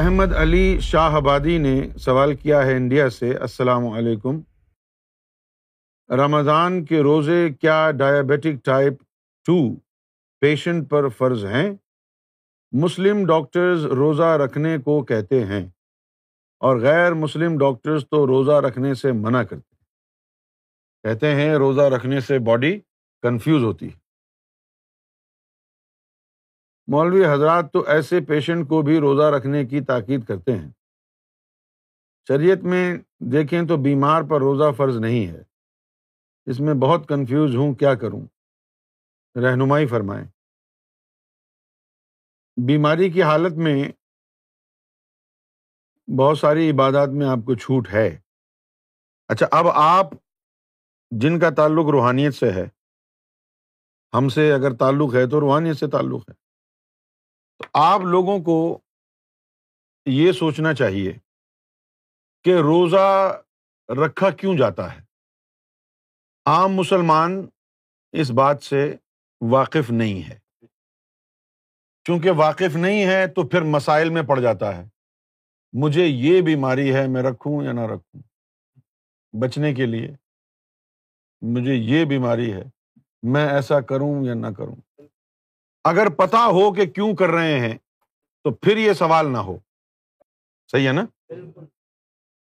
احمد علی شاہ آبادی نے سوال کیا ہے انڈیا سے، السلام علیکم۔ رمضان کے روزے کیا ڈائبٹک ٹائپ ٹو پیشنٹ پر فرض ہیں؟ مسلم ڈاکٹرز روزہ رکھنے کو کہتے ہیں اور غیر مسلم ڈاکٹرز تو روزہ رکھنے سے منع کرتے کہتے ہیں روزہ رکھنے سے باڈی کنفیوز ہوتی ہے۔ مولوی حضرات تو ایسے پیشنٹ کو بھی روزہ رکھنے کی تاکید کرتے ہیں۔ شریعت میں دیکھیں تو بیمار پر روزہ فرض نہیں ہے۔ اس میں بہت کنفیوز ہوں، کیا کروں؟ رہنمائی فرمائیں۔ بیماری کی حالت میں بہت ساری عبادات میں آپ کو چھوٹ ہے۔ اچھا اب آپ جن کا تعلق روحانیت سے ہے، ہم سے اگر تعلق ہے تو روحانیت سے تعلق ہے۔ تو آپ لوگوں کو یہ سوچنا چاہیے کہ روزہ رکھا کیوں جاتا ہے؟ عام مسلمان اس بات سے واقف نہیں ہے۔ چونکہ واقف نہیں ہے تو پھر مسائل میں پڑ جاتا ہے۔ مجھے یہ بیماری ہے، میں رکھوں یا نہ رکھوں؟ بچنے کے لیے مجھے یہ بیماری ہے، میں ایسا کروں یا نہ کروں؟ اگر پتا ہو کہ کیوں کر رہے ہیں تو پھر یہ سوال نہ ہو۔ صحیح ہے نا؟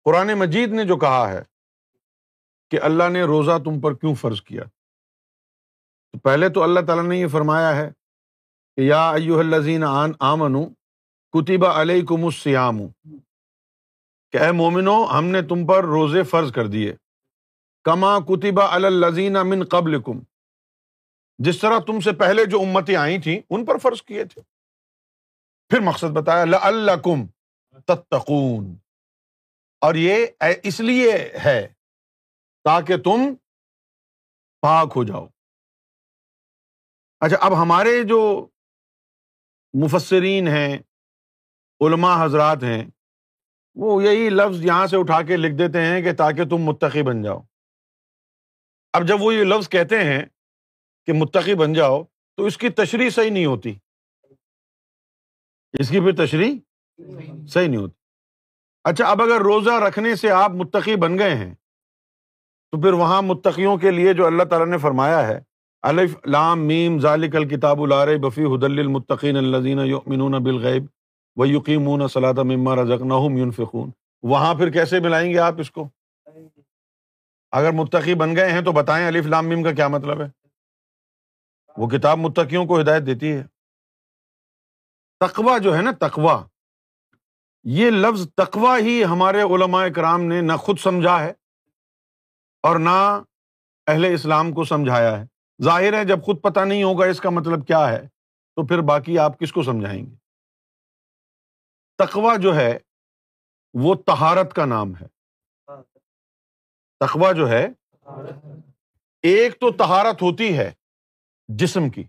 قرآن مجید نے جو کہا ہے کہ اللہ نے روزہ تم پر کیوں فرض کیا؟ تو پہلے تو اللہ تعالیٰ نے یہ فرمایا ہے کہ یا ایو الزین آن آمن کتبہ علیہ کم السیام کہ اے مومنو ہم نے تم پر روزے فرض کر دیے۔ کما کتبہ الزین امن قبل کم جس طرح تم سے پہلے جو امتیں آئی تھیں، ان پر فرض کیے تھے۔ پھر مقصد بتایا اللہ کم تتقون۔ اور یہ اس لیے ہے تاکہ تم پاک ہو جاؤ۔ اچھا اب ہمارے جو مفسرین ہیں، علماء حضرات ہیں، وہ یہی لفظ یہاں سے اٹھا کے لکھ دیتے ہیں کہ تاکہ تم متقی بن جاؤ۔ اب جب وہ یہ لفظ کہتے ہیں کہ متقی بن جاؤ، تو اس کی تشریح صحیح نہیں ہوتی۔ اس کی پھر تشریح صحیح نہیں ہوتی۔ اچھا اب اگر روزہ رکھنے سے آپ متقی بن گئے ہیں، تو پھر وہاں متقیوں کے لیے جو اللہ تعالیٰ نے فرمایا ہے، الف لام میم، ذالک الکتاب الار بفی حد المطقین الزین یؤمنون بالغیب و یقیمون صلاۃ مما رزقناہم ينفقون وہاں پھر کیسے ملائیں گے آپ اس کو؟ اگر متقی بن گئے ہیں تو بتائیں الف لام میم کا کیا مطلب ہے؟ وہ کتاب متقیوں کو ہدایت دیتی ہے۔ تقوا جو ہے نا تقوا یہ لفظ تقوا ہی ہمارے علماء کرام نے نہ خود سمجھا ہے اور نہ اہل اسلام کو سمجھایا ہے۔ ظاہر ہے، جب خود پتہ نہیں ہوگا اس کا مطلب کیا ہے، تو پھر باقی آپ کس کو سمجھائیں گے؟ تقوا جو ہے، وہ تہارت کا نام ہے۔ تقوا جو ہے، ایک تو تہارت ہوتی ہے جسم کی۔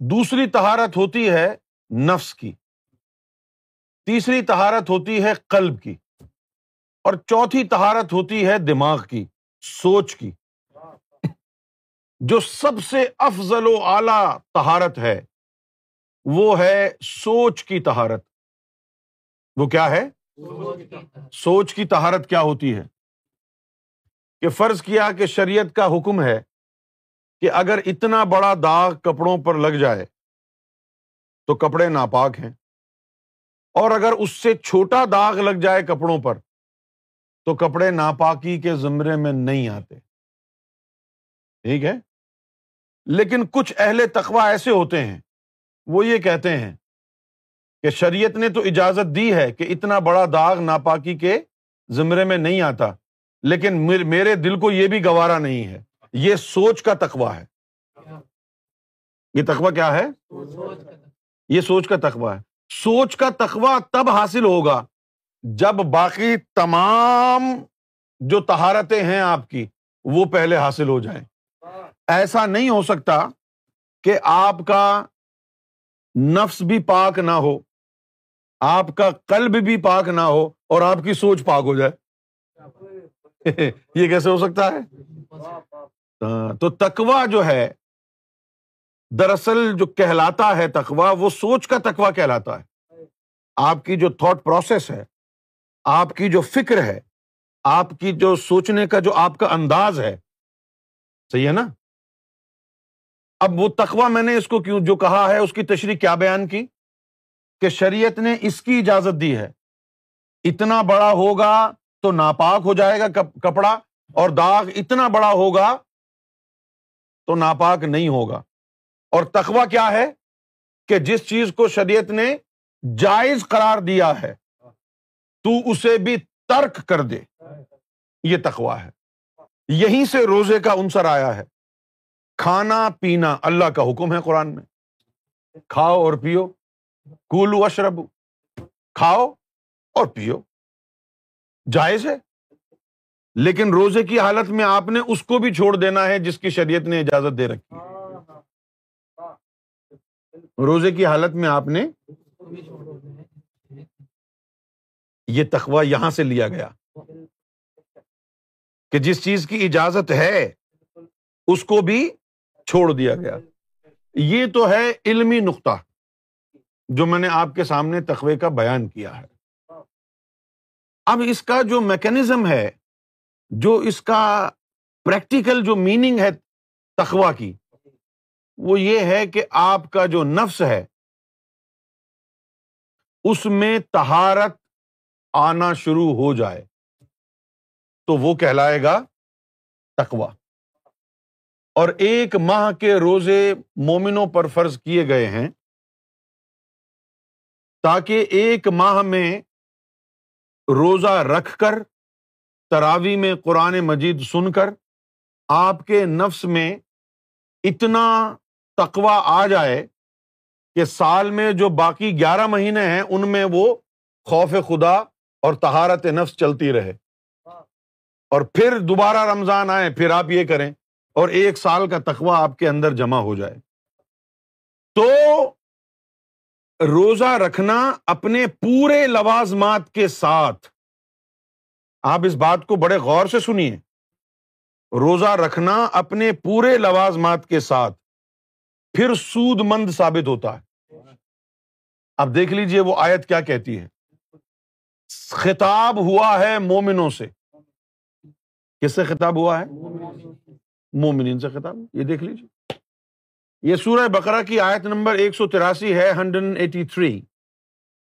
دوسری تہارت ہوتی ہے نفس کی۔ تیسری تہارت ہوتی ہے قلب کی۔ اور چوتھی تہارت ہوتی ہے دماغ کی، سوچ کی۔ جو سب سے افضل و اعلی تہارت ہے، وہ ہے سوچ کی تہارت وہ کیا ہے؟ سوچ کی تہارت کیا ہوتی ہے؟ کہ فرض کیا کہ شریعت کا حکم ہے کہ اگر اتنا بڑا داغ کپڑوں پر لگ جائے تو کپڑے ناپاک ہیں۔ اور اگر اس سے چھوٹا داغ لگ جائے کپڑوں پر تو کپڑے ناپاکی کے زمرے میں نہیں آتے۔ ٹھیک ہے؟ لیکن کچھ اہل تخوا ایسے ہوتے ہیں، وہ یہ کہتے ہیں کہ شریعت نے تو اجازت دی ہے کہ اتنا بڑا داغ ناپاکی کے زمرے میں نہیں آتا، لیکن میرے دل کو یہ بھی گوارا نہیں ہے۔ یہ سوچ کا تخوا ہے۔ یہ تخوا کیا ہے؟ یہ سوچ کا تخوا ہے۔ سوچ کا تخوا تب حاصل ہوگا جب باقی تمام جو تہارتیں ہیں آپ کی وہ پہلے حاصل ہو جائیں۔ ایسا نہیں ہو سکتا کہ آپ کا نفس بھی پاک نہ ہو، آپ کا قلب بھی پاک نہ ہو اور آپ کی سوچ پاک ہو جائے۔ یہ کیسے ہو سکتا ہے؟ تو تکوا جو ہے، دراصل جو کہلاتا ہے تکوا وہ سوچ کا تکوا کہلاتا ہے۔ آپ کی جو تھاٹ پروسیس ہے، آپ کی جو فکر ہے، آپ کی جو سوچنے کا جو آپ کا انداز ہے، صحیح ہے نا؟ اب وہ تخوا میں نے اس کو کیوں، جو کہا ہے، اس کی تشریح کیا بیان کی؟ کہ شریعت نے اس کی اجازت دی ہے۔ اتنا بڑا ہوگا تو ناپاک ہو جائے گا کپڑا، اور داغ اتنا بڑا ہوگا تو ناپاک نہیں ہوگا۔ اور تخوا کیا ہے؟ کہ جس چیز کو شریعت نے جائز قرار دیا ہے، تو اسے بھی ترک کر دے۔ یہ تخوا ہے۔ یہیں سے روزے کا انصر آیا ہے۔ کھانا پینا اللہ کا حکم ہے قرآن میں۔ کھاؤ اور پیو۔ کولو اشرب کھاؤ اور پیو۔ جائز ہے؟ لیکن روزے کی حالت میں آپ نے اس کو بھی چھوڑ دینا ہے جس کی شریعت نے اجازت دے رکھی روزے کی حالت میں آپ نے یہ تخوا یہاں سے لیا گیا کہ جس چیز کی اجازت ہے اس کو بھی چھوڑ دیا گیا۔ یہ تو ہے علمی نقطہ جو میں نے آپ کے سامنے تخوے کا بیان کیا ہے۔ اب اس کا جو میکینزم ہے جو اس کا پریکٹیکل جو میننگ ہے تخوا کی، وہ یہ ہے کہ آپ کا جو نفس ہے، اس میں تہارت آنا شروع ہو جائے۔ تو وہ کہلائے گا تخوا اور ایک ماہ کے روزے مومنوں پر فرض کیے گئے ہیں، تاکہ ایک ماہ میں روزہ رکھ کر تراوی میں قرآن مجید سن کر آپ کے نفس میں اتنا تقوا آ جائے کہ سال میں جو باقی گیارہ مہینے ہیں، ان میں وہ خوف خدا اور تہارت نفس چلتی رہے۔ اور پھر دوبارہ رمضان آئے، پھر آپ یہ کریں اور ایک سال کا تخوا آپ کے اندر جمع ہو جائے۔ تو روزہ رکھنا اپنے پورے لوازمات کے ساتھ آپ اس بات کو بڑے غور سے سنیے۔ روزہ رکھنا اپنے پورے لوازمات کے ساتھ پھر سود مند ثابت ہوتا ہے۔ اب دیکھ لیجیے وہ آیت کیا کہتی ہے۔ خطاب ہوا ہے مومنوں سے۔ کس سے خطاب ہوا ہے؟ مومنین سے خطاب۔ یہ دیکھ لیجیے یہ سورہ بقرہ کی آیت نمبر ایک سو تراسی ہے، ہنڈریڈ ایٹی تھری۔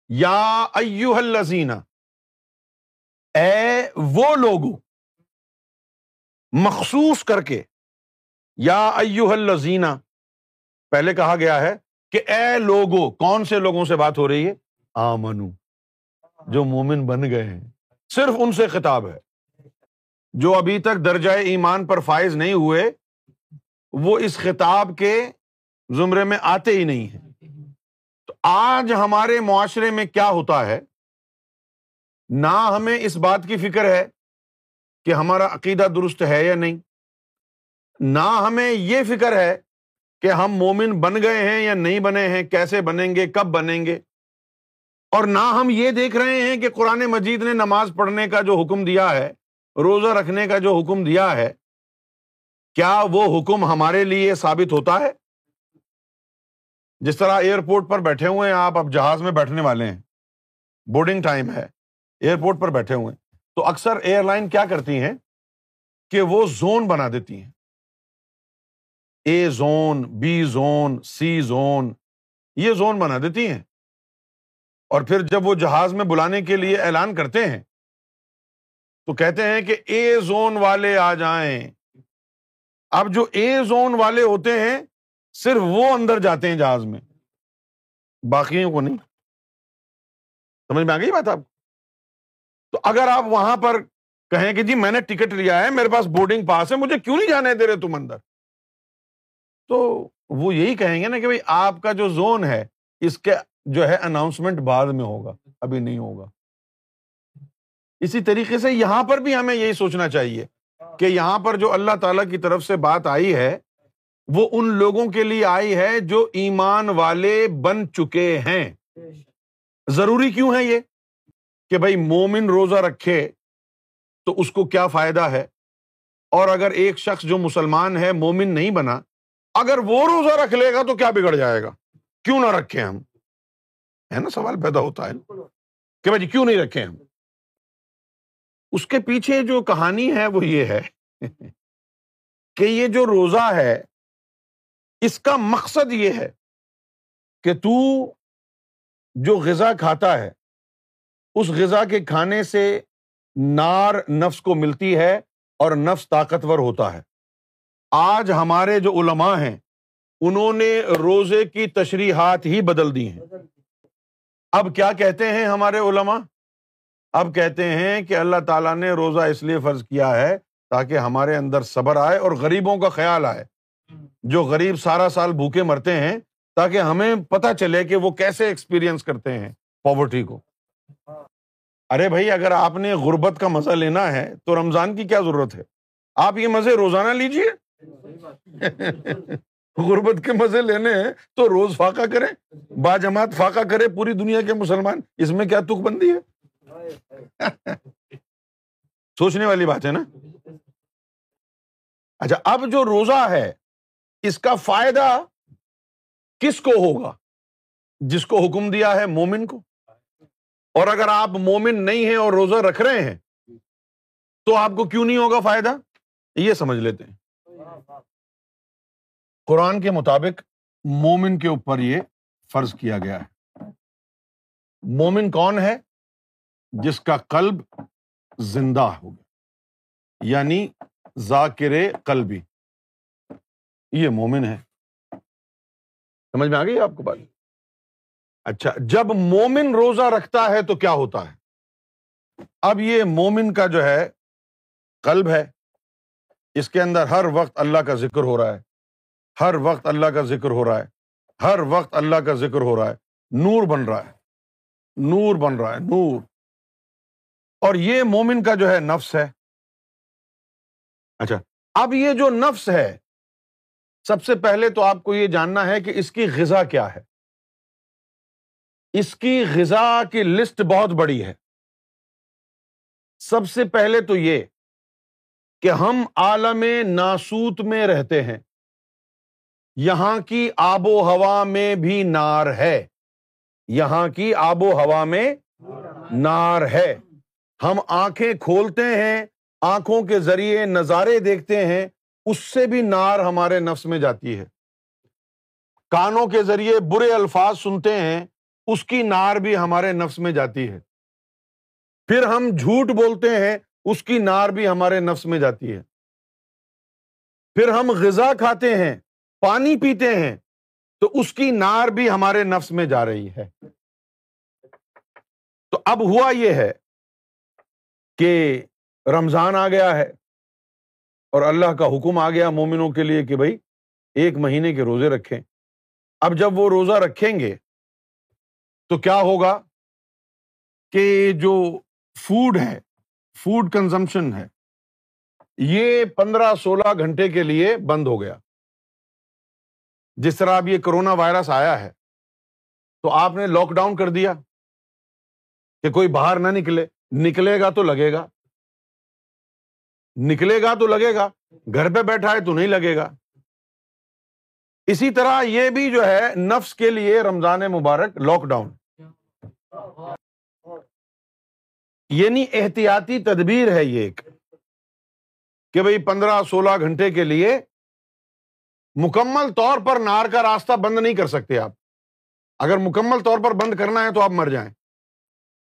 یا ایو الزینا اے وہ لوگو مخصوص کر کے، یا ایو الزینا پہلے کہا گیا ہے کہ اے لوگو کون سے لوگوں سے بات ہو رہی ہے؟ آمنو، جو مومن بن گئے ہیں۔ صرف ان سے خطاب ہے۔ جو ابھی تک درجۂ ایمان پر فائز نہیں ہوئے، وہ اس خطاب کے زمرے میں آتے ہی نہیں ہیں۔ تو آج ہمارے معاشرے میں کیا ہوتا ہے؟ نہ ہمیں اس بات کی فکر ہے کہ ہمارا عقیدہ درست ہے یا نہیں۔ نہ ہمیں یہ فکر ہے کہ ہم مومن بن گئے ہیں یا نہیں بنے ہیں، کیسے بنیں گے، کب بنیں گے۔ اور نہ ہم یہ دیکھ رہے ہیں کہ قرآن مجید نے نماز پڑھنے کا جو حکم دیا ہے، روزہ رکھنے کا جو حکم دیا ہے، کیا وہ حکم ہمارے لیے ثابت ہوتا ہے؟ جس طرح ایئرپورٹ پر بیٹھے ہوئے ہیں، آپ اب جہاز میں بیٹھنے والے ہیں۔ بورڈنگ ٹائم ہے۔ ایئرپورٹ پر بیٹھے ہوئے تو اکثر ایئر لائن کیا کرتی ہیں کہ وہ زون بنا دیتی ہیں۔ A zone, B zone, C zone, یہ زون بنا دیتی ہیں۔ اور پھر جب وہ جہاز میں بلانے کے لیے اعلان کرتے ہیں، تو کہتے ہیں کہ اے زون والے آ جائیں۔ اب جو اے زون والے ہوتے ہیں، صرف وہ اندر جاتے ہیں جہاز میں۔ باقیوں کو نہیں۔ سمجھ میں آ گئی بات آپ تو اگر آپ وہاں پر کہیں کہ جی میں نے ٹکٹ لیا ہے میرے پاس بورڈنگ پاس ہے مجھے کیوں نہیں جانے دے رہے تم اندر؟ تو وہ یہی کہیں گے نا کہ بھائی آپ کا جو زون ہے اس کے جو ہے اناؤنسمنٹ بعد میں ہوگا ابھی نہیں ہوگا۔ اسی طریقے سے یہاں پر بھی ہمیں یہی سوچنا چاہیے کہ یہاں پر جو اللہ تعالی کی طرف سے بات آئی ہے وہ ان لوگوں کے لیے آئی ہے جو ایمان والے بن چکے ہیں۔ ضروری کیوں ہے یہ؟ کہ بھائی مومن روزہ رکھے تو اس کو کیا فائدہ ہے؟ اور اگر ایک شخص جو مسلمان ہے مومن نہیں بنا، اگر وہ روزہ رکھ لے گا تو کیا بگڑ جائے گا؟ کیوں نہ رکھے ہم؟ ہے نا؟ سوال پیدا ہوتا ہے کہ بھائی جی کیوں نہیں رکھے ہم؟ اس کے پیچھے جو کہانی ہے وہ یہ ہے کہ یہ جو روزہ ہے، اس کا مقصد یہ ہے کہ تو جو غذا کھاتا ہے اس غذا کے کھانے سے نار نفس کو ملتی ہے اور نفس طاقتور ہوتا ہے۔ آج ہمارے جو علماء ہیں، انہوں نے روزے کی تشریحات ہی بدل دی ہیں۔ اب کیا کہتے ہیں ہمارے علماء؟ اب کہتے ہیں کہ اللہ تعالیٰ نے روزہ اس لیے فرض کیا ہے تاکہ ہمارے اندر صبر آئے اور غریبوں کا خیال آئے۔ جو غریب سارا سال بھوکے مرتے ہیں تاکہ ہمیں پتا چلے کہ وہ کیسے ایکسپیرئنس کرتے ہیں پاورٹی کو۔ ارے بھائی، اگر آپ نے غربت کا مزہ لینا ہے تو رمضان کی کیا ضرورت ہے؟ آپ یہ مزے روزانہ لیجیے غربت کے مزے لینے ہیں تو روز فاقہ کرے با جماعت فاقہ کرے پوری دنیا کے مسلمان۔ اس میں کیا تک بندی ہے؟ سوچنے والی بات ہے نا؟ اچھا اب جو روزہ ہے، اس کا فائدہ کس کو ہوگا؟ جس کو حکم دیا ہے مومن کو؟ اور اگر آپ مومن نہیں ہیں اور روزہ رکھ رہے ہیں، تو آپ کو کیوں نہیں ہوگا فائدہ؟ یہ سمجھ لیتے ہیں۔ قرآن کے مطابق مومن کے اوپر یہ فرض کیا گیا ہے۔ مومن کون ہے؟ جس کا قلب زندہ ہو گیا یعنی ذاکر قلبی۔ یہ مومن ہے۔ سمجھ میں آ گئی آپ کو بات؟ اچھا جب مومن روزہ رکھتا ہے تو کیا ہوتا ہے؟ اب یہ مومن کا جو ہے قلب ہے، اس کے اندر ہر وقت اللہ کا ذکر ہو رہا ہے۔ ہر وقت اللہ کا ذکر ہو رہا ہے۔ ہر وقت اللہ کا ذکر ہو رہا ہے۔ نور بن رہا ہے۔ نور بن رہا ہے، نور۔ اور یہ مومن کا جو ہے نفس ہے۔ اچھا اب یہ جو نفس ہے، سب سے پہلے تو آپ کو یہ جاننا ہے کہ اس کی غذا کیا ہے۔ اس کی غذا کی لسٹ بہت بڑی ہے۔ سب سے پہلے تو یہ کہ ہم عالم ناسوت میں رہتے ہیں۔ یہاں کی آب و ہوا میں بھی نار ہے۔ یہاں کی آب و ہوا میں نار ہے۔ ہم آنکھیں کھولتے ہیں، آنکھوں کے ذریعے نظارے دیکھتے ہیں، اس سے بھی نار ہمارے نفس میں جاتی ہے۔ کانوں کے ذریعے برے الفاظ سنتے ہیں اس کی نار بھی ہمارے نفس میں جاتی ہے۔ پھر ہم جھوٹ بولتے ہیں، اس کی نار بھی ہمارے نفس میں جاتی ہے۔ پھر ہم غذا کھاتے ہیں، پانی پیتے ہیں، تو اس کی نار بھی ہمارے نفس میں جا رہی ہے۔ تو اب ہوا یہ ہے کہ رمضان آ گیا ہے اور اللہ کا حکم آ گیا مومنوں کے لیے کہ بھائی، ایک مہینے کے روزے رکھیں۔ اب جب وہ روزہ رکھیں گے تو کیا ہوگا کہ جو فوڈ ہے فوڈ کنزمپشن ہے، یہ پندرہ سولہ گھنٹے کے لیے بند ہو گیا۔ جس طرح اب یہ کرونا وائرس آیا ہے، تو آپ نے لاک ڈاؤن کر دیا کہ کوئی باہر نہ نکلے۔ نکلے گا تو لگے گا۔ نکلے گا تو لگے گا۔ گھر پہ بیٹھا ہے تو نہیں لگے گا۔ اسی طرح یہ بھی جو ہے نفس کے لیے رمضان مبارک لاک ڈاؤن یعنی احتیاطی تدبیر ہے یہ ایک کہ بھائی پندرہ سولہ گھنٹے کے لیے مکمل طور پر نار کا راستہ بند نہیں کر سکتے آپ۔ اگر مکمل طور پر بند کرنا ہے تو آپ مر جائیں۔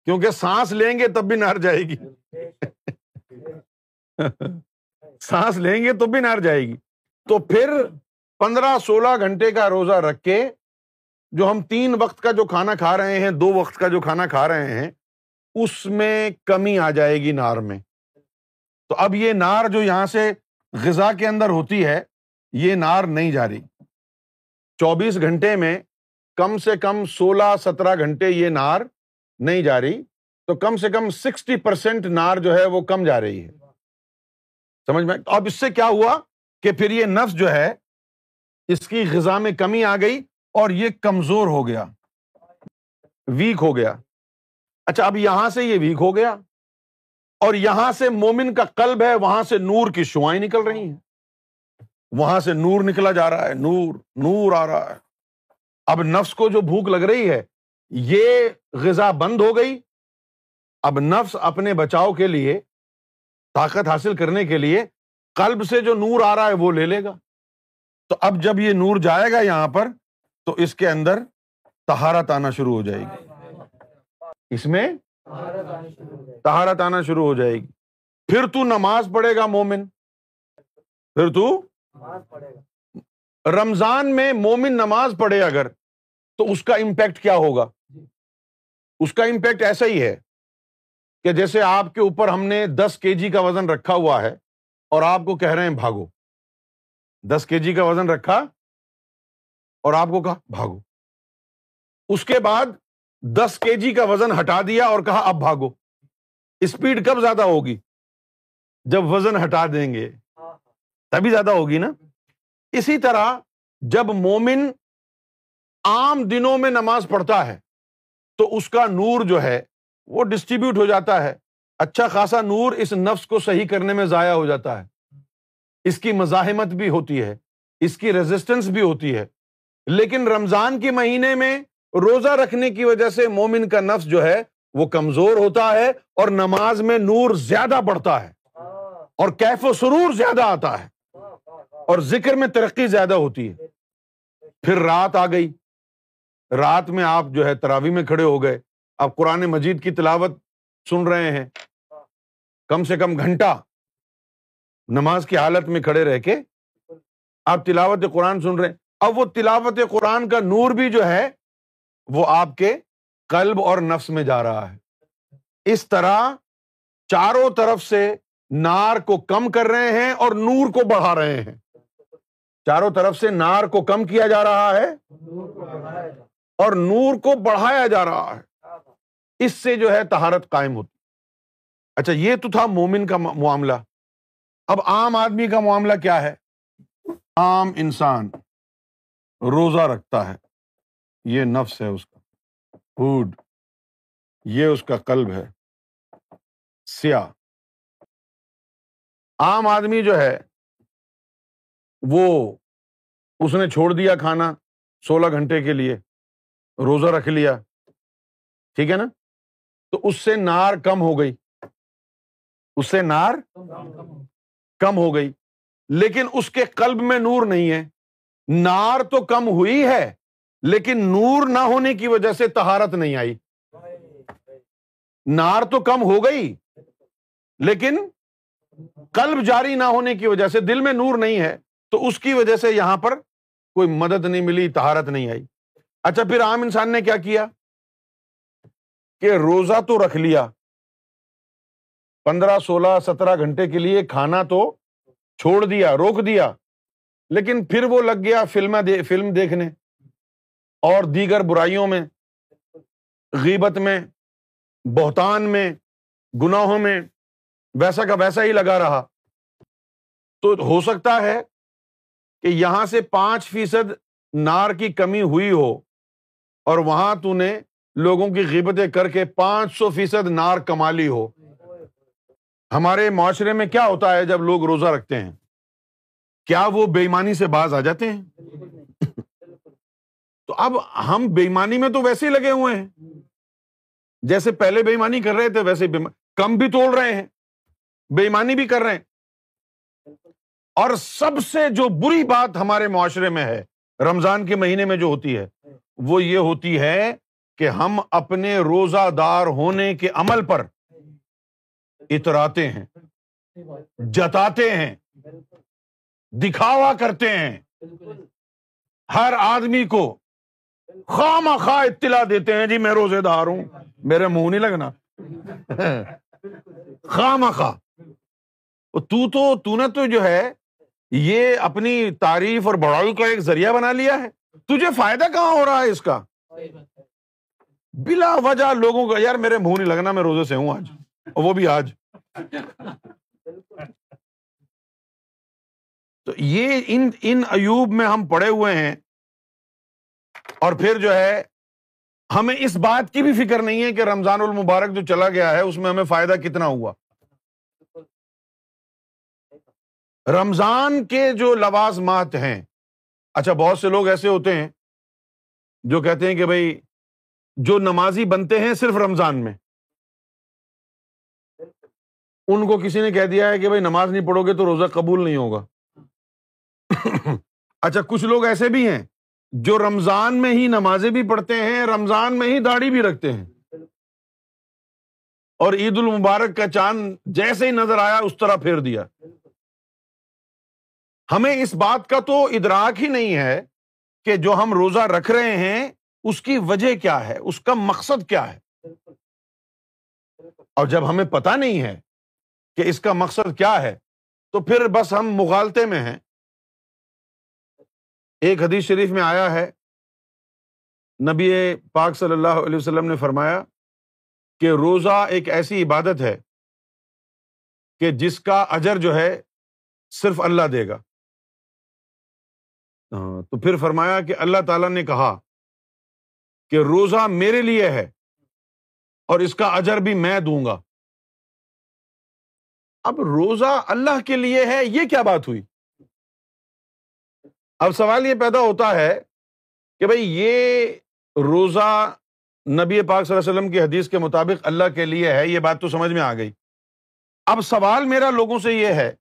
کیونکہ سانس لیں گے تب بھی نار جائے گی۔ سانس لیں گے تو بھی نار جائے گی۔ تو پھر پندرہ سولہ گھنٹے کا روزہ رکھ کے جو ہم تین وقت کا جو کھانا کھا رہے ہیں، دو وقت کا جو کھانا کھا رہے ہیں، اس میں کمی آ جائے گی نار میں۔ تو اب یہ نار جو یہاں سے غذا کے اندر ہوتی ہے، یہ نار نہیں جا رہی۔ چوبیس گھنٹے میں کم سے کم سولہ سترہ گھنٹے یہ نار نہیں جا رہی، تو کم سے کم سکسٹی پرسینٹ نار جو ہے وہ کم جا رہی ہے۔ سمجھ میں؟ اب اس سے کیا ہوا کہ پھر یہ نفس جو ہے اس کی غذا میں کمی آ گئی اور یہ کمزور ہو گیا۔ ویک ہو گیا۔ اچھا اب یہاں سے یہ ویک ہو گیا اور یہاں سے مومن کا قلب ہے، وہاں سے نور کی شوائیں نکل رہی ہیں۔ وہاں سے نور نکلا جا رہا ہے، نور نور آ رہا ہے۔ اب نفس کو جو بھوک لگ رہی ہے، یہ غذا بند ہو گئی۔ اب نفس اپنے بچاؤ کے لیے، طاقت حاصل کرنے کے لیے قلب سے جو نور آ رہا ہے، وہ لے لے گا۔ تو اب جب یہ نور جائے گا یہاں پر، تو اس کے اندر تہارت آنا شروع ہو جائے گی۔ اس میں تہارت آنا شروع ہو جائے گی۔ پھر تو نماز پڑھے گا مومن۔ پھر تو رمضان میں مومن نماز پڑھے اگر، تو اس کا امپیکٹ کیا ہوگا؟ اس کا امپیکٹ ایسا ہی ہے کہ جیسے آپ کے اوپر ہم نے دس کے جی کا وزن رکھا ہوا ہے اور آپ کو کہہ رہے ہیں بھاگو۔ دس کے جی کا وزن رکھا اور آپ کو کہا بھاگو۔ اس کے بعد دس کے جی کا وزن ہٹا دیا اور کہا اب بھاگو۔ اسپیڈ کب زیادہ ہوگی؟ جب وزن ہٹا دیں گے، تبھی زیادہ ہوگی نا۔ اسی طرح جب مومن عام دنوں میں نماز پڑھتا ہے، تو اس کا نور جو ہے، وہ ڈسٹریبیوٹ ہو جاتا ہے۔ اچھا خاصا نور اس نفس کو صحیح کرنے میں ضائع ہو جاتا ہے۔ اس کی مزاحمت بھی ہوتی ہے، اس کی ریزسٹنس بھی ہوتی ہے۔ لیکن رمضان کے مہینے میں روزہ رکھنے کی وجہ سے مومن کا نفس جو ہے، وہ کمزور ہوتا ہے اور نماز میں نور زیادہ بڑھتا ہے اور کیف و سرور زیادہ آتا ہے اور ذکر میں ترقی زیادہ ہوتی ہے۔ پھر رات آ گئی۔ رات میں آپ جو ہے تراوی میں کھڑے ہو گئے۔ آپ قرآن مجید کی تلاوت سن رہے ہیں۔ کم سے کم گھنٹہ نماز کی حالت میں کھڑے رہ کے آپ تلاوت قرآن سن رہے ہیں۔ اب وہ تلاوت قرآن کا نور بھی جو ہے، وہ آپ کے قلب اور نفس میں جا رہا ہے۔ اس طرح چاروں طرف سے نار کو کم کر رہے ہیں اور نور کو بڑھا رہے ہیں۔ چاروں طرف سے نار کو کم کیا جا رہا ہے اور نور کو بڑھایا جا رہا ہے۔ اس سے جو ہے تہارت قائم ہوتی۔ اچھا یہ تو تھا مومن کا معاملہ۔ اب عام آدمی کا معاملہ کیا ہے؟ عام انسان روزہ رکھتا ہے۔ یہ نفس ہے اس کا۔ فوڈ یہ اس کا قلب ہے۔ سیاہ۔ عام آدمی جو ہے، وہ اس نے چھوڑ دیا کھانا سولہ گھنٹے کے لیے، روزہ رکھ لیا۔ ٹھیک ہے نا؟ تو اس سے نار کم ہو گئی۔ اس سے نار کم ہو گئی۔ لیکن اس کے قلب میں نور نہیں ہے۔ نار تو کم ہوئی ہے، لیکن نور نہ ہونے کی وجہ سے تہارت نہیں آئی۔ نار تو کم ہو گئی، لیکن قلب جاری نہ ہونے کی وجہ سے دل میں نور نہیں ہے۔ تو اس کی وجہ سے یہاں پر کوئی مدد نہیں ملی تہارت نہیں آئی۔ اچھا پھر عام انسان نے کیا کیا؟ کہ روزہ تو رکھ لیا۔ پندرہ، سولہ، سترہ گھنٹے کے لیے کھانا تو چھوڑ دیا، روک دیا، لیکن پھر وہ لگ گیا فلم فلم دیکھنے۔ اور دیگر برائیوں میں، غیبت میں، بہتان میں، گناہوں میں، ویسا کا ویسا ہی لگا رہا۔ تو ہو سکتا ہے کہ یہاں سے پانچ فیصد نار کی کمی ہوئی ہو، اور وہاں تو نے لوگوں کی غیبتیں کر کے پانچ سو فیصد نار کما لی ہو۔ ہمارے معاشرے میں کیا ہوتا ہے جب لوگ روزہ رکھتے ہیں؟ کیا وہ بےمانی سے باز آ جاتے ہیں؟ تو اب ہم بےمانی میں تو ویسے ہی لگے ہوئے ہیں۔ جیسے پہلے بےمانی کر رہے تھے، ویسے کم بھی توڑ رہے ہیں بےمانی بھی کر رہے ہیں۔ اور سب سے جو بری بات ہمارے معاشرے میں ہے، رمضان کے مہینے میں جو ہوتی ہے، وہ یہ ہوتی ہے کہ ہم اپنے روزہ دار ہونے کے عمل پر اتراتے ہیں، جتاتے ہیں، دکھاوا کرتے ہیں۔ ہر آدمی کو خواہ خواہ اطلاع دیتے ہیں جی میں روزے دار ہوں، میرے منہ نہیں لگنا۔ خواہ خواہ تو تو نے تو جو ہے، یہ اپنی تعریف اور بڑائی کا ایک ذریعہ بنا لیا ہے۔ تجھے فائدہ کہاں ہو رہا ہے اس کا؟ بلا وجہ لوگوں کا، یار میرے منہ نہیں لگنا، میں روزے سے ہوں آج۔ وہ بھی آج۔ تو یہ ان ان ایوب میں ہم پڑے ہوئے ہیں۔ اور پھر جو ہے، ہمیں اس بات کی بھی فکر نہیں ہے کہ رمضان المبارک جو چلا گیا ہے، اس میں ہمیں فائدہ کتنا ہوا۔ رمضان کے جو لوازمات ہیں اچھا بہت سے لوگ ایسے ہوتے ہیں جو کہتے ہیں کہ بھائی، جو نمازی بنتے ہیں صرف رمضان میں۔ ان کو کسی نے کہہ دیا ہے کہ بھائی نماز نہیں پڑھو گے تو روزہ قبول نہیں ہوگا۔ اچھا کچھ لوگ ایسے بھی ہیں جو رمضان میں ہی نمازیں بھی پڑھتے ہیں، رمضان میں ہی داڑھی بھی رکھتے ہیں۔ اور عید المبارک کا چاند جیسے ہی نظر آیا، اس طرح پھیر دیا۔ ہمیں اس بات کا تو ادراک ہی نہیں ہے کہ جو ہم روزہ رکھ رہے ہیں، اس کی وجہ کیا ہے، اس کا مقصد کیا ہے۔ اور جب ہمیں پتا نہیں ہے کہ اس کا مقصد کیا ہے؟ تو پھر بس ہم مغالتے میں ہیں۔ ایک حدیث شریف میں آیا ہے۔ نبی پاک صلی اللہ علیہ وسلم نے فرمایا کہ روزہ ایک ایسی عبادت ہے کہ جس کا اجر جو ہے صرف اللہ دے گا۔ ہاں، تو پھر فرمایا کہ اللہ تعالیٰ نے کہا کہ روزہ میرے لیے ہے اور اس کا اجر بھی میں دوں گا۔ اب روزہ اللہ کے لیے ہے، یہ کیا بات ہوئی؟ اب سوال یہ پیدا ہوتا ہے کہ بھائی یہ روزہ نبی پاک صلی اللہ علیہ وسلم کی حدیث کے مطابق اللہ کے لیے ہے، یہ بات تو سمجھ میں آ گئی۔ اب سوال میرا لوگوں سے یہ ہے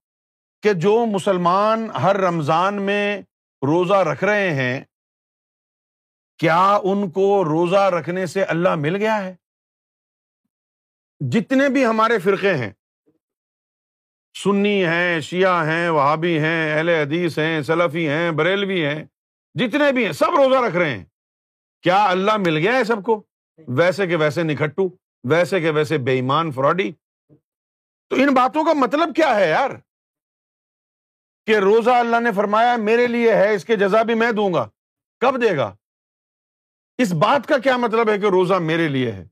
کہ جو مسلمان ہر رمضان میں روزہ رکھ رہے ہیں، کیا ان کو روزہ رکھنے سے اللہ مل گیا ہے؟ جتنے بھی ہمارے فرقے ہیں سنی ہیں، شیعہ ہیں، وہابی ہیں، اہل حدیث ہیں، سلفی ہیں، بریلوی ہیں، جتنے بھی ہیں، سب روزہ رکھ رہے ہیں۔ کیا اللہ مل گیا ہے سب کو؟ ویسے کہ ویسے نکھٹو، ویسے کہ ویسے بے ایمان فراڈی تو ان باتوں کا مطلب کیا ہے یار؟ کہ روزہ اللہ نے فرمایا میرے لیے ہے، اس کے جزا بھی میں دوں گا۔ کب دے گا؟ اس بات کا کیا مطلب ہے کہ روزہ میرے لیے ہے؟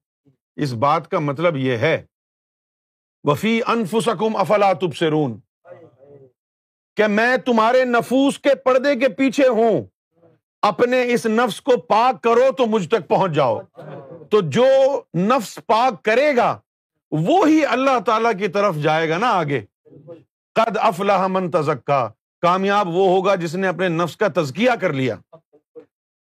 اس بات کا مطلب یہ ہے وفی انفسکم افلا تب سے رون کہ میں تمہارے نفوس کے پردے کے پیچھے ہوں۔ اپنے اس نفس کو پاک کرو تو مجھ تک پہنچ جاؤ۔ تو جو نفس پاک کرے گا، وہ ہی اللہ تعالی کی طرف جائے گا نا آگے۔ قد افلاح من تزکا۔ کامیاب وہ ہوگا جس نے اپنے نفس کا تزکیہ کر لیا۔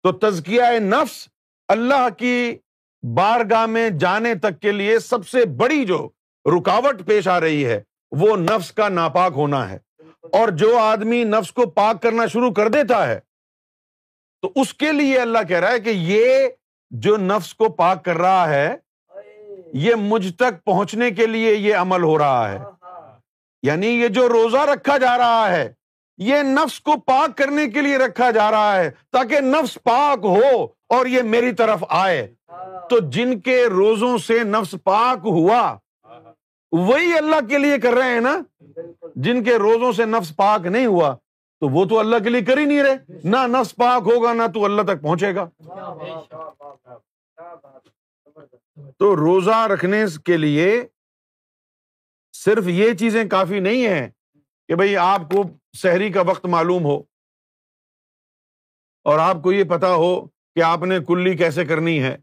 تو تزکیہ نفس اللہ کی بارگاہ میں جانے تک کے لیے سب سے بڑی جو رکاوٹ پیش آ رہی ہے، وہ نفس کا ناپاک ہونا ہے۔ اور جو آدمی نفس کو پاک کرنا شروع کر دیتا ہے، تو اس کے لیے اللہ کہہ رہا ہے کہ یہ جو نفس کو پاک کر رہا ہے، یہ مجھ تک پہنچنے کے لیے یہ عمل ہو رہا ہے۔ یعنی یہ جو روزہ رکھا جا رہا ہے، یہ نفس کو پاک کرنے کے لیے رکھا جا رہا ہے تاکہ نفس پاک ہو اور یہ میری طرف آئے۔ تو جن کے روزوں سے نفس پاک ہوا وہی اللہ کے لیے کر رہے ہیں نا، جن کے روزوں سے نفس پاک نہیں ہوا، تو وہ تو اللہ کے لیے کر ہی نہیں رہے۔ نہ نفس پاک ہوگا، نہ تو اللہ تک پہنچے گا۔ تو روزہ رکھنے کے لیے صرف یہ چیزیں کافی نہیں ہیں کہ بھائی آپ کو شہری کا وقت معلوم ہو اور آپ کو یہ پتا ہو کہ آپ نے کلی کیسے کرنی ہے۔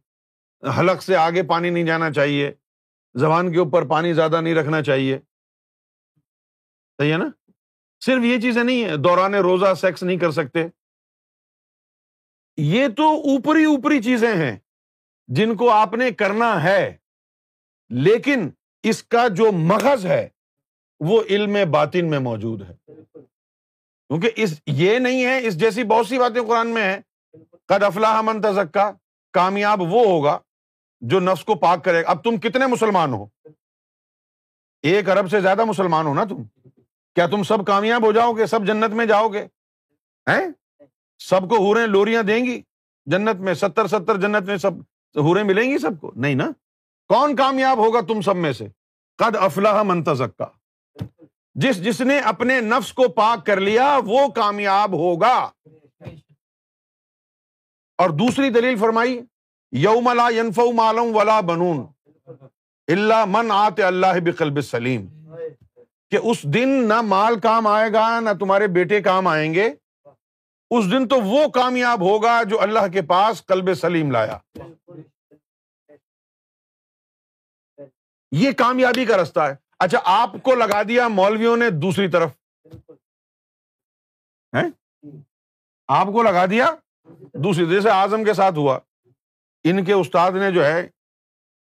حلق سے آگے پانی نہیں جانا چاہیے۔ زبان کے اوپر پانی زیادہ نہیں رکھنا چاہیے۔ صحیح ہے نا؟ صرف یہ چیزیں نہیں ہے دوران روزہ سیکس نہیں کر سکتے۔ یہ تو اوپری اوپری چیزیں ہیں جن کو آپ نے کرنا ہے، لیکن اس کا جو مغز ہے، وہ علم باطن میں موجود ہے۔ کیونکہ اس، یہ نہیں ہے، اس جیسی بہت سی باتیں قرآن میں ہے قد افلاح من تزکا، کامیاب وہ ہوگا۔ جو نفس کو پاک کرے اب تم کتنے مسلمان ہو؟ ایک ارب سے زیادہ مسلمان ہو نا تم؟ کیا تم سب کامیاب ہو جاؤ گے؟ سب جنت میں جاؤ گے؟ سب کو ہورے لوریاں دیں گی؟ جنت میں ستر ستر جنت میں سب ہورے ملیں گی سب کو؟ نہیں نا؟ کون کامیاب ہوگا تم سب میں سے؟ قد افلاح منتظک کا جس جس نے اپنے نفس کو پاک کر لیا، وہ کامیاب ہوگا۔ اور دوسری دلیل فرمائی یوم لا ینف مالم ولا بنون اللہ من آتے اللہ بقلب سلیم۔ کہ اس دن نہ مال کام آئے گا، نہ تمہارے بیٹے کام آئیں گے۔ اس دن تو وہ کامیاب ہوگا جو اللہ کے پاس کلب سلیم لایا۔ یہ کامیابی کا رستہ ہے۔ اچھا آپ کو لگا دیا مولویوں نے دوسری طرف۔ آپ کو لگا دیا؟ دوسری، جیسے آزم کے ساتھ ہوا۔ ان کے استاد نے جو ہے،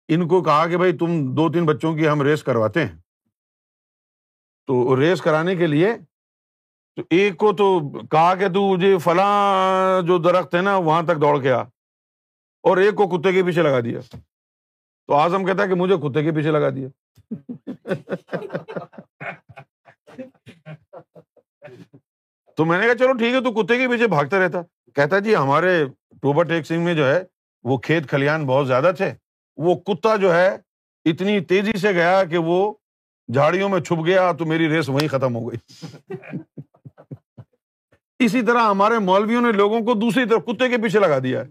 ان کو کہا کہ بھائی تم دو تین بچوں کی ہم ریس کرواتے ہیں۔ تو ریس کرانے کے لیے تو ایک کو تو کہا کہ تو مجھے فلاں جو درخت ہے نا، وہاں تک دوڑ کے آ۔ اور ایک کو کتے کے پیچھے لگا دیا۔ تو آزم کہتا ہے کہ مجھے کتے کے پیچھے لگا دیا۔ تو میں نے کہا چلو ٹھیک ہے، تو کتے کے پیچھے بھاگتا رہتا۔ کہتا جی ہمارے ٹوبا ٹیک سنگھ میں جو ہے وہ کھیت کھلیان بہت زیادہ تھے۔ وہ کتا جو ہے اتنی تیزی سے گیا کہ وہ جھاڑیوں میں چھپ گیا تو میری ریس وہیں ختم ہو گئی۔ اسی طرح ہمارے مولویوں نے لوگوں کو دوسری طرف کتے کے پیچھے لگا دیا ہے۔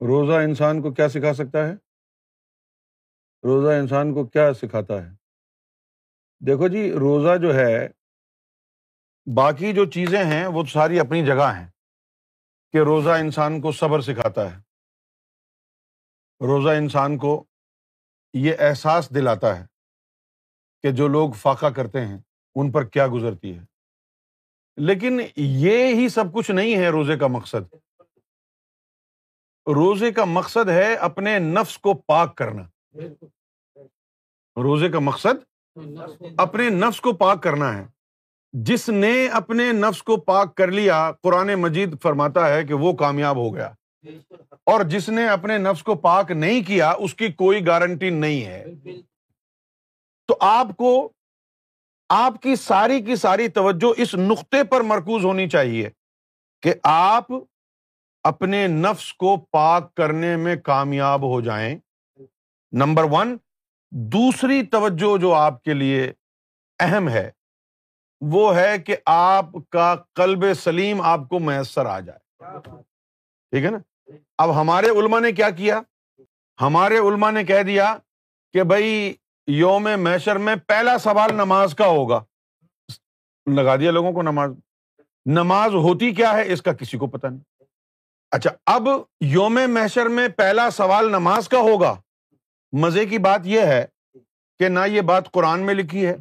روزہ انسان کو کیا سکھا سکتا ہے؟ روزہ انسان کو کیا سکھاتا ہے؟ دیکھو جی روزہ جو ہے، باقی جو چیزیں ہیں وہ ساری اپنی جگہ ہیں۔ کہ روزہ انسان کو صبر سکھاتا ہے۔ روزہ انسان کو یہ احساس دلاتا ہے کہ جو لوگ فاقہ کرتے ہیں ان پر کیا گزرتی ہے۔ لیکن یہ ہی سب کچھ نہیں ہے روزے کا مقصد۔ روزے کا مقصد ہے اپنے نفس کو پاک کرنا۔ روزے کا مقصد اپنے نفس کو پاک کرنا ہے۔ جس نے اپنے نفس کو پاک کر لیا، قرآن مجید فرماتا ہے کہ وہ کامیاب ہو گیا۔ اور جس نے اپنے نفس کو پاک نہیں کیا، اس کی کوئی گارنٹی نہیں ہے۔ تو آپ کو، آپ کی ساری کی ساری توجہ اس نقطے پر مرکوز ہونی چاہیے کہ آپ اپنے نفس کو پاک کرنے میں کامیاب ہو جائیں۔ نمبر ون، دوسری توجہ جو آپ کے لیے اہم ہے وہ ہے کہ آپ کا کلب سلیم آپ کو میسر آ جائے۔ ٹھیک ہے نا؟ اب ہمارے علما نے کیا کیا؟ ہمارے علما نے کہہ دیا کہ بھائی یوم میشر میں پہلا سوال نماز کا ہوگا۔ لگا دیا لوگوں کو نماز۔ نماز ہوتی کیا ہے؟ اس کا کسی کو پتا نہیں۔ اچھا اب یوم محشر میں پہلا سوال نماز کا ہوگا۔ مزے کی بات یہ ہے کہ نہ یہ بات قرآن میں لکھی ہے۔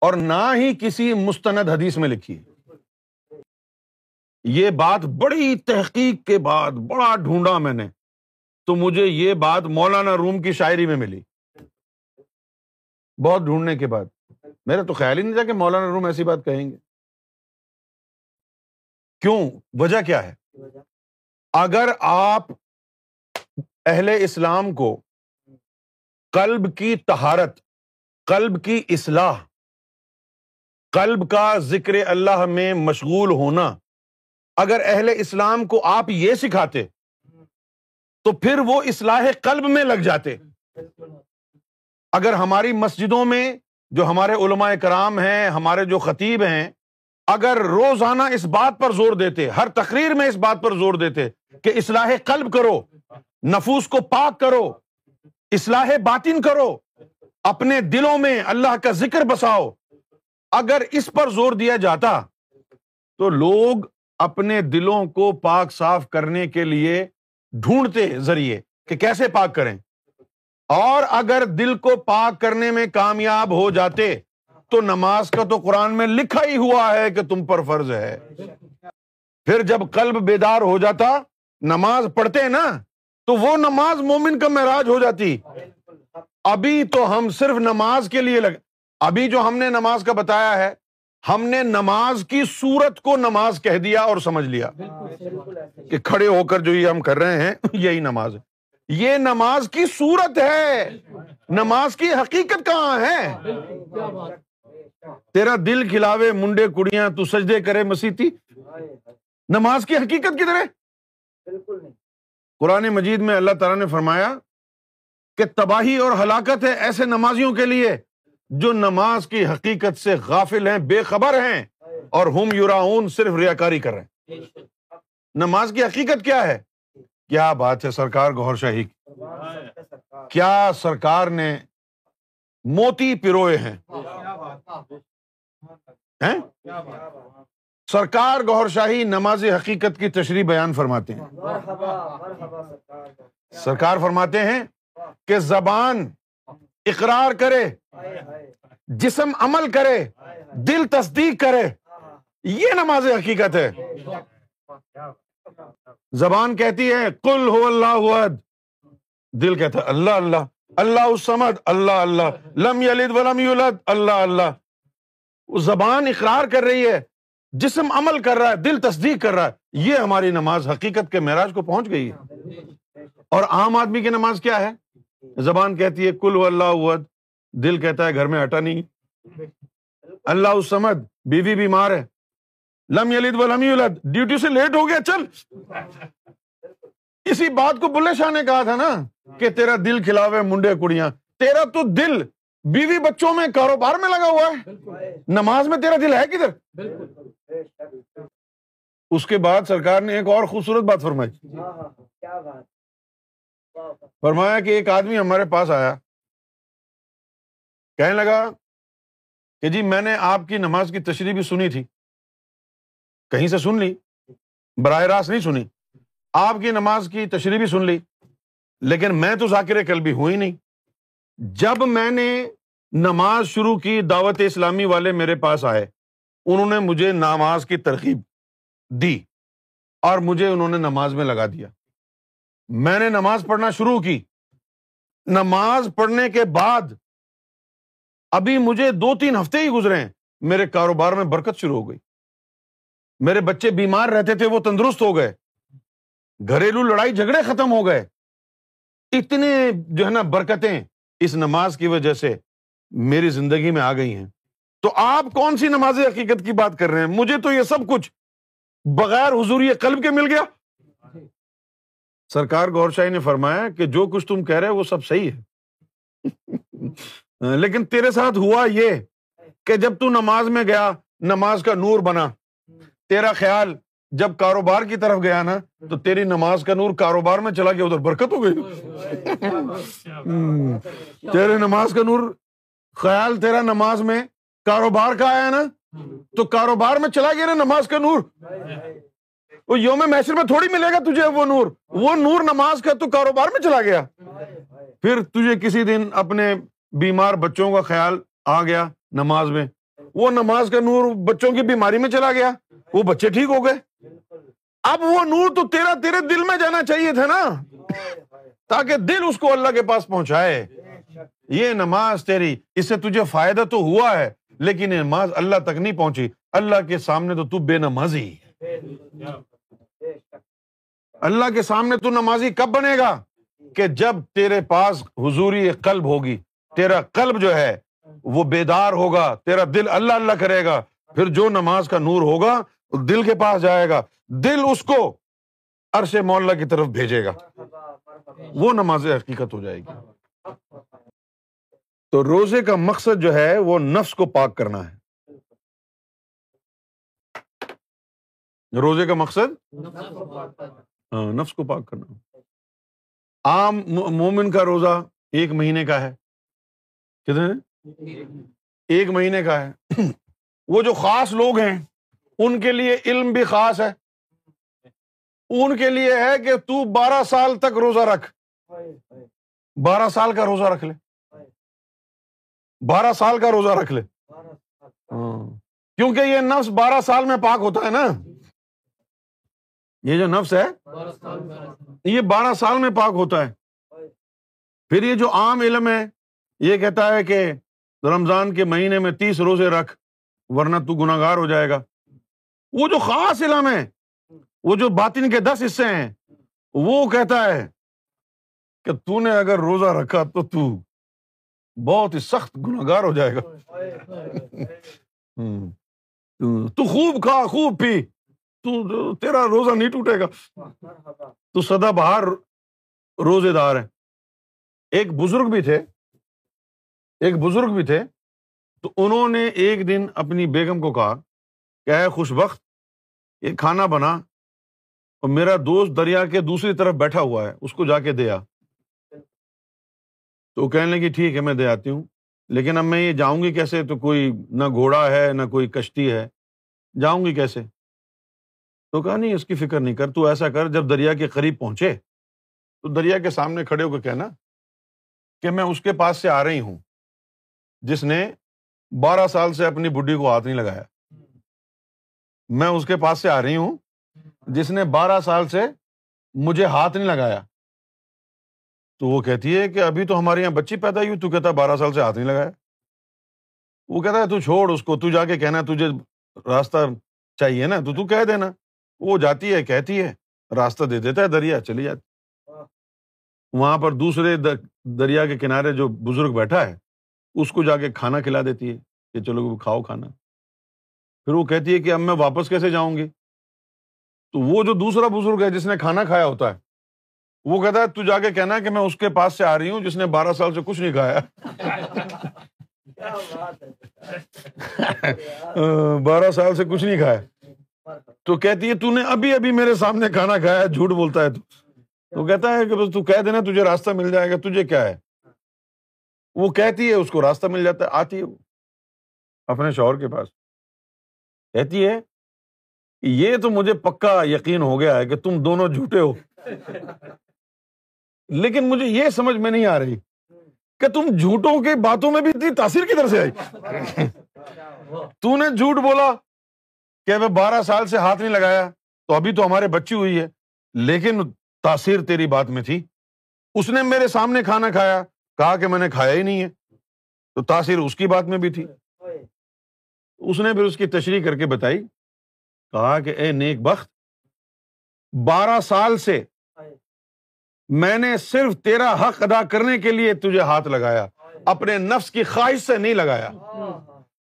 اور نہ ہی کسی مستند حدیث میں لکھی ہے۔ یہ بات بڑی تحقیق کے بعد، بڑا ڈھونڈا میں نے، تو مجھے یہ بات مولانا روم کی شاعری میں ملی۔ بہت ڈھونڈنے کے بعد۔ میرا تو خیال ہی نہیں تھا کہ مولانا روم ایسی بات کہیں گے۔ کیوں؟ وجہ کیا ہے؟ اگر آپ اہل اسلام کو قلب کی تہارت قلب کی اصلاح قلب کا ذکر اللہ میں مشغول ہونا۔ اگر اہل اسلام کو آپ یہ سکھاتے، تو پھر وہ اصلاح قلب میں لگ جاتے۔ اگر ہماری مسجدوں میں جو ہمارے علماء کرام ہیں، ہمارے جو خطیب ہیں، اگر روزانہ اس بات پر زور دیتے، ہر تقریر میں اس بات پر زور دیتے کہ اصلاح قلب کرو، نفوس کو پاک کرو، اصلاح باطن کرو، اپنے دلوں میں اللہ کا ذکر بساؤ۔ اگر اس پر زور دیا جاتا تو لوگ اپنے دلوں کو پاک صاف کرنے کے لیے ڈھونڈتے ذریعے کہ کیسے پاک کریں۔ اور اگر دل کو پاک کرنے میں کامیاب ہو جاتے تو نماز کا تو قرآن میں لکھا ہی ہوا ہے کہ تم پر فرض ہے۔ پھر جب قلب بیدار ہو جاتا، نماز پڑھتے نا، تو وہ نماز مومن کا معراج ہو جاتی۔ ابھی تو ہم صرف نماز کے لیے لگ ابھی جو ہم نے نماز کا بتایا ہے، ہم نے نماز کی سورت کو نماز کہہ دیا اور سمجھ لیا کہ کھڑے ہو کر جو یہ ہم کر رہے ہیں، یہی نماز ہے۔ یہ نماز کی سورت ہے۔ نماز کی حقیقت کہاں ہے؟ تیرا دل کھلاوے، منڈے کڑیاں، تو سجدے کرے مسیحتی نماز کی حقیقت کدھر ہے؟ قرآن مجید میں اللہ تعالیٰ نے فرمایا کہ تباہی اور ہلاکت ہے ایسے نمازیوں کے لیے۔ جو نماز کی حقیقت سے غافل ہیں، بے خبر ہیں اور ہم یوراون صرف ریا کاری کر رہے ہیں۔ نماز کی حقیقت کیا ہے؟ کیا بات ہے سرکار گور شاہی کی؟ کیا سرکار نے موتی پروئے ہیں؟ سرکار گور شاہی نماز حقیقت کی تشریح بیان فرماتے ہیں۔ سرکار فرماتے ہیں کہ زبان اقرار کرے، جسم عمل کرے، دل تصدیق کرے، یہ نماز حقیقت ہے۔ زبان کہتی ہے کل ہو اللہ ود دل کہتا ہے، اللہ اللہ۔ اللہ السمد اللہ اللہ۔ لم یلد ولم یولد، اللہ اللہ۔ وہ زبان اقرار کر رہی ہے، جسم عمل کر رہا ہے، دل تصدیق کر رہا ہے۔ یہ ہماری نماز حقیقت کے معراج کو پہنچ گئی ہے۔ اور عام آدمی کی نماز کیا ہے؟ زبان کہتی ہے، کل اللہ دل کہتا ہے، گھر میں ہٹا نہیں اللہ السمد بیوی بیمار ہے۔ لم یلد ولم یولد۔ ڈیوٹی سے لیٹ ہو گیا، چل۔ اسی بات کو بلے شاہ نے کہا تھا نا کہ تیرا دل کھلاوے منڈے کڑیاں۔ تیرا تو دل بیوی بچوں میں کاروبار میں لگا ہوا ہے۔ نماز میں تیرا دل ہے کدھر؟ اس کے بعد سرکار نے ایک اور خوبصورت بات فرمائی۔ فرمایا کہ ایک آدمی ہمارے پاس آیا۔ کہنے لگا کہ جی میں نے آپ کی نماز کی تشریح بھی سنی تھی۔ کہیں سے سن لی؟ براہ راست نہیں سنی۔ آپ کی نماز کی تشریح بھی سن لی، لیکن میں تو ذاکر کل بھی ہوں ہی نہیں۔ جب میں نے نماز شروع کی، دعوت اسلامی والے میرے پاس آئے۔ انہوں نے مجھے نماز کی ترغیب دی اور مجھے انہوں نے نماز میں لگا دیا۔ میں نے نماز پڑھنا شروع کی۔ نماز پڑھنے کے بعد ابھی مجھے دو تین ہفتے ہی گزرے ہیں۔ میرے کاروبار میں برکت شروع ہو گئی۔ میرے بچے بیمار رہتے تھے، وہ تندرست ہو گئے۔ گھریلو لڑائی جھگڑے ختم ہو گئے۔ اتنے جو ہے نا برکتیں اس نماز کی وجہ سے میری زندگی میں آ گئی ہیں۔ تو آپ کون سی نماز حقیقت کی بات کر رہے ہیں؟ مجھے تو یہ سب کچھ بغیر حضوری قلب کے مل گیا۔ سرکار گور شاہی نے فرمایا کہ جو کچھ تم کہہ رہے وہ سب صحیح ہے۔ لیکن تیرے ساتھ ہوا یہ کہ جب تو نماز میں گیا، نماز کا نور بنا، تیرا خیال جب کاروبار کی طرف گیا نا، تو تیری نماز کا نور کاروبار میں چلا گیا، ادھر برکت ہو گئی۔ تیرے نماز کا نور، خیال تیرا نماز میں کاروبار کا آیا نا، تو کاروبار میں چلا گیا نا نماز کا نور۔ وہ یوم محسر میں تھوڑی ملے گا تجھے وہ نور۔ وہ نور نماز کا تو کاروبار میں چلا گیا۔ پھر تجھے کسی دن اپنے بیمار بچوں کا خیال آ گیا نماز میں۔ وہ نماز کا نور بچوں کی بیماری میں چلا گیا۔ وہ بچے ٹھیک ہو گئے۔ اب وہ نور تو تیرا تیرے دل میں جانا چاہیے تھا نا۔ تاکہ دل اس کو اللہ کے پاس پہنچائے۔ یہ نماز تیری، اس سے تجھے فائدہ تو ہوا ہے، لیکن یہ نماز اللہ تک نہیں پہنچی۔ اللہ کے سامنے تو تو بے نمازی۔ اللہ کے سامنے تو نمازی کب بنے گا کہ جب تیرے پاس حضوری قلب ہوگی، تیرا قلب جو ہے وہ بیدار ہوگا، تیرا دل اللہ اللہ کرے گا، پھر جو نماز کا نور ہوگا، دل کے پاس جائے گا، دل اس کو عرش مولا کی طرف بھیجے گا۔ وہ نماز حقیقت ہو جائے گی۔ تو روزے کا مقصد جو ہے وہ نفس کو پاک کرنا ہے۔ روزے کا مقصد؟ ہاں نفس کو پاک کرنا۔ عام مومن کا روزہ ایک مہینے کا ہے۔ کتنے ایک مہینے کا ہے۔ وہ جو خاص لوگ ہیں، ان کے لیے علم بھی خاص ہے۔ ان کے لیے ہے کہ تو بارہ سال تک روزہ رکھ۔ بارہ سال کا روزہ رکھ لے۔ بارہ سال کا روزہ رکھ لے۔ ہاں۔ کیونکہ یہ نفس بارہ سال میں پاک ہوتا ہے نا۔ یہ جو نفس ہے یہ بارہ سال میں پاک ہوتا ہے۔ پھر یہ جو عام علم ہے یہ کہتا ہے کہ رمضان کے مہینے میں تیس روزے رکھ ورنہ تو گناگار ہو جائے گا۔ وہ جو خاص علم ہے وہ جو باطن کے دس حصے ہیں وہ کہتا ہے کہ تو نے اگر روزہ رکھا تو تو بہت ہی سخت گناگار ہو جائے گا۔ تو خوب کھا خوب پی۔ تو تیرا روزہ نہیں ٹوٹے گا۔ تو سدا بہار روزے دار ہے ایک بزرگ بھی تھے۔ ایک بزرگ بھی تھے۔ تو انہوں نے ایک دن اپنی بیگم کو کہا، کہ اے خوش بخت، یہ کھانا بنا اور میرا دوست دریا کے دوسری طرف بیٹھا ہوا ہے، اس کو جا کے دیا تو کہنے لگی ٹھیک ہے، میں دے آتی ہوں۔ لیکن اب میں یہ جاؤں گی کیسے؟ تو کوئی نہ گھوڑا ہے، نہ کوئی کشتی ہے۔ جاؤں گی کیسے؟ تو کہا، نہیں، اس کی فکر نہیں کر، تو ایسا کر، جب دریا کے قریب پہنچے، تو دریا کے سامنے کھڑے ہو کے کہنا کہ میں اس کے پاس سے آ رہی ہوں، جس نے بارہ سال سے اپنی بڈی کو ہاتھ نہیں لگایا۔ میں اس کے پاس سے آ رہی ہوں، جس نے بارہ سال سے مجھے ہاتھ نہیں لگایا۔ تو وہ کہتی ہے کہ ابھی تو ہمارے یہاں بچی پیدا ہوئی، تو کہتا ہے بارہ سال سے ہاتھ نہیں لگایا۔ وہ کہتا ہے، تو چھوڑ اس کو، تو جا کے کہنا، تجھے راستہ چاہیے نا، تو تو کہہ دینا۔ وہ جاتی ہے کہتی ہے راستہ دے دیتا ہے دریا چلی جاتی۔ وہاں پر دوسرے دریا کے کنارے جو بزرگ بیٹھا ہے اس کو جا کے کھانا کھلا دیتی ہے کہ چلو کھاؤ کھانا۔ پھر وہ کہتی ہے کہ اب میں واپس کیسے جاؤں گی؟ تو وہ جو دوسرا بزرگ ہے جس نے کھانا کھایا ہوتا ہے وہ کہتا ہے تو جا کے کہنا کہ میں اس کے پاس سے آ رہی ہوں جس نے بارہ سال سے کچھ نہیں کھایا۔ بارہ سال سے کچھ نہیں کھایا۔ تو کہتی ہے تو نے ابھی ابھی میرے سامنے کھانا کھایا جھوٹ بولتا ہے تو. کہتا ہے کہ بس تو کہہ دینا تجھے راستہ مل جائے گا تجھے کیا ہے؟ وہ کہتی ہے اس کو راستہ مل جاتا ہے آتی ہے وہ اپنے شوہر کے پاس۔ کہتی ہے یہ تو مجھے پکا یقین ہو گیا ہے کہ تم دونوں جھوٹے ہو۔ لیکن مجھے یہ سمجھ میں نہیں آ رہی کہ تم جھوٹوں کی باتوں میں بھی اتنی تاثیر کی طرح سے آئی؟ تو نے جھوٹ بولا کہ میں بارہ سال سے ہاتھ نہیں لگایا، تو ابھی تو ہمارے بچی ہوئی ہے، لیکن تاثیر تیری بات میں تھی۔ اس نے میرے سامنے کھانا کھایا، کہا کہ میں نے کھایا ہی نہیں ہے۔ تو تاثیر اس کی بات میں بھی تھی۔ اس نے پھر اس کی تشریح کر کے بتائی، کہا کہ اے نیک بخت، بارہ سال سے میں نے صرف تیرا حق ادا کرنے کے لیے تجھے ہاتھ لگایا، اپنے نفس کی خواہش سے نہیں لگایا۔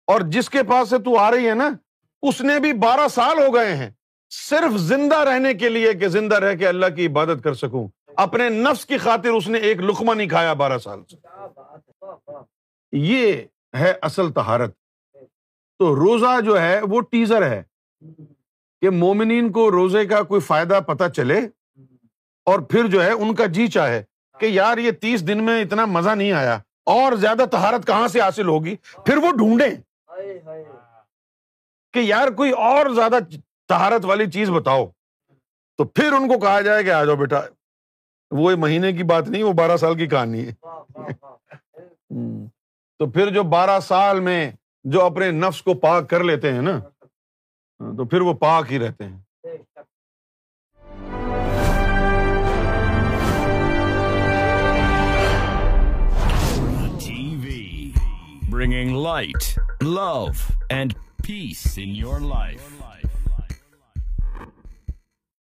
اور جس کے پاس سے تو آ رہی ہے نا اس نے بھی بارہ سال ہو گئے ہیں۔ صرف زندہ رہنے کے لیے کہ زندہ رہ کے اللہ کی عبادت کر سکوں۔ اپنے نفس کی خاطر اس نے ایک لکما نہیں کھایا بارہ سال سے۔ یہ ہے اصل تہارت تو روزہ جو ہے وہ ٹیزر ہے کہ مومنین کو روزے کا کوئی فائدہ پتا چلے اور پھر جو ہے ان کا جی چاہے کہ یار یہ تیس دن میں اتنا مزہ نہیں آیا اور زیادہ تہارت کہاں سے حاصل ہوگی؟ پھر وہ ڈھونڈے کہ یار کوئی اور زیادہ تہارت والی چیز بتاؤ۔ تو پھر ان کو کہا جائے کہ آ جاؤ بیٹا، وہ مہینے کی بات نہیں، وہ بارہ سال کی کہانی ہے۔ تو پھر جو بارہ سال میں جو اپنے نفس کو پاک کر لیتے ہیں نا، تو پھر وہ پاک ہی رہتے ہیں۔ Bringing light love and peace in your life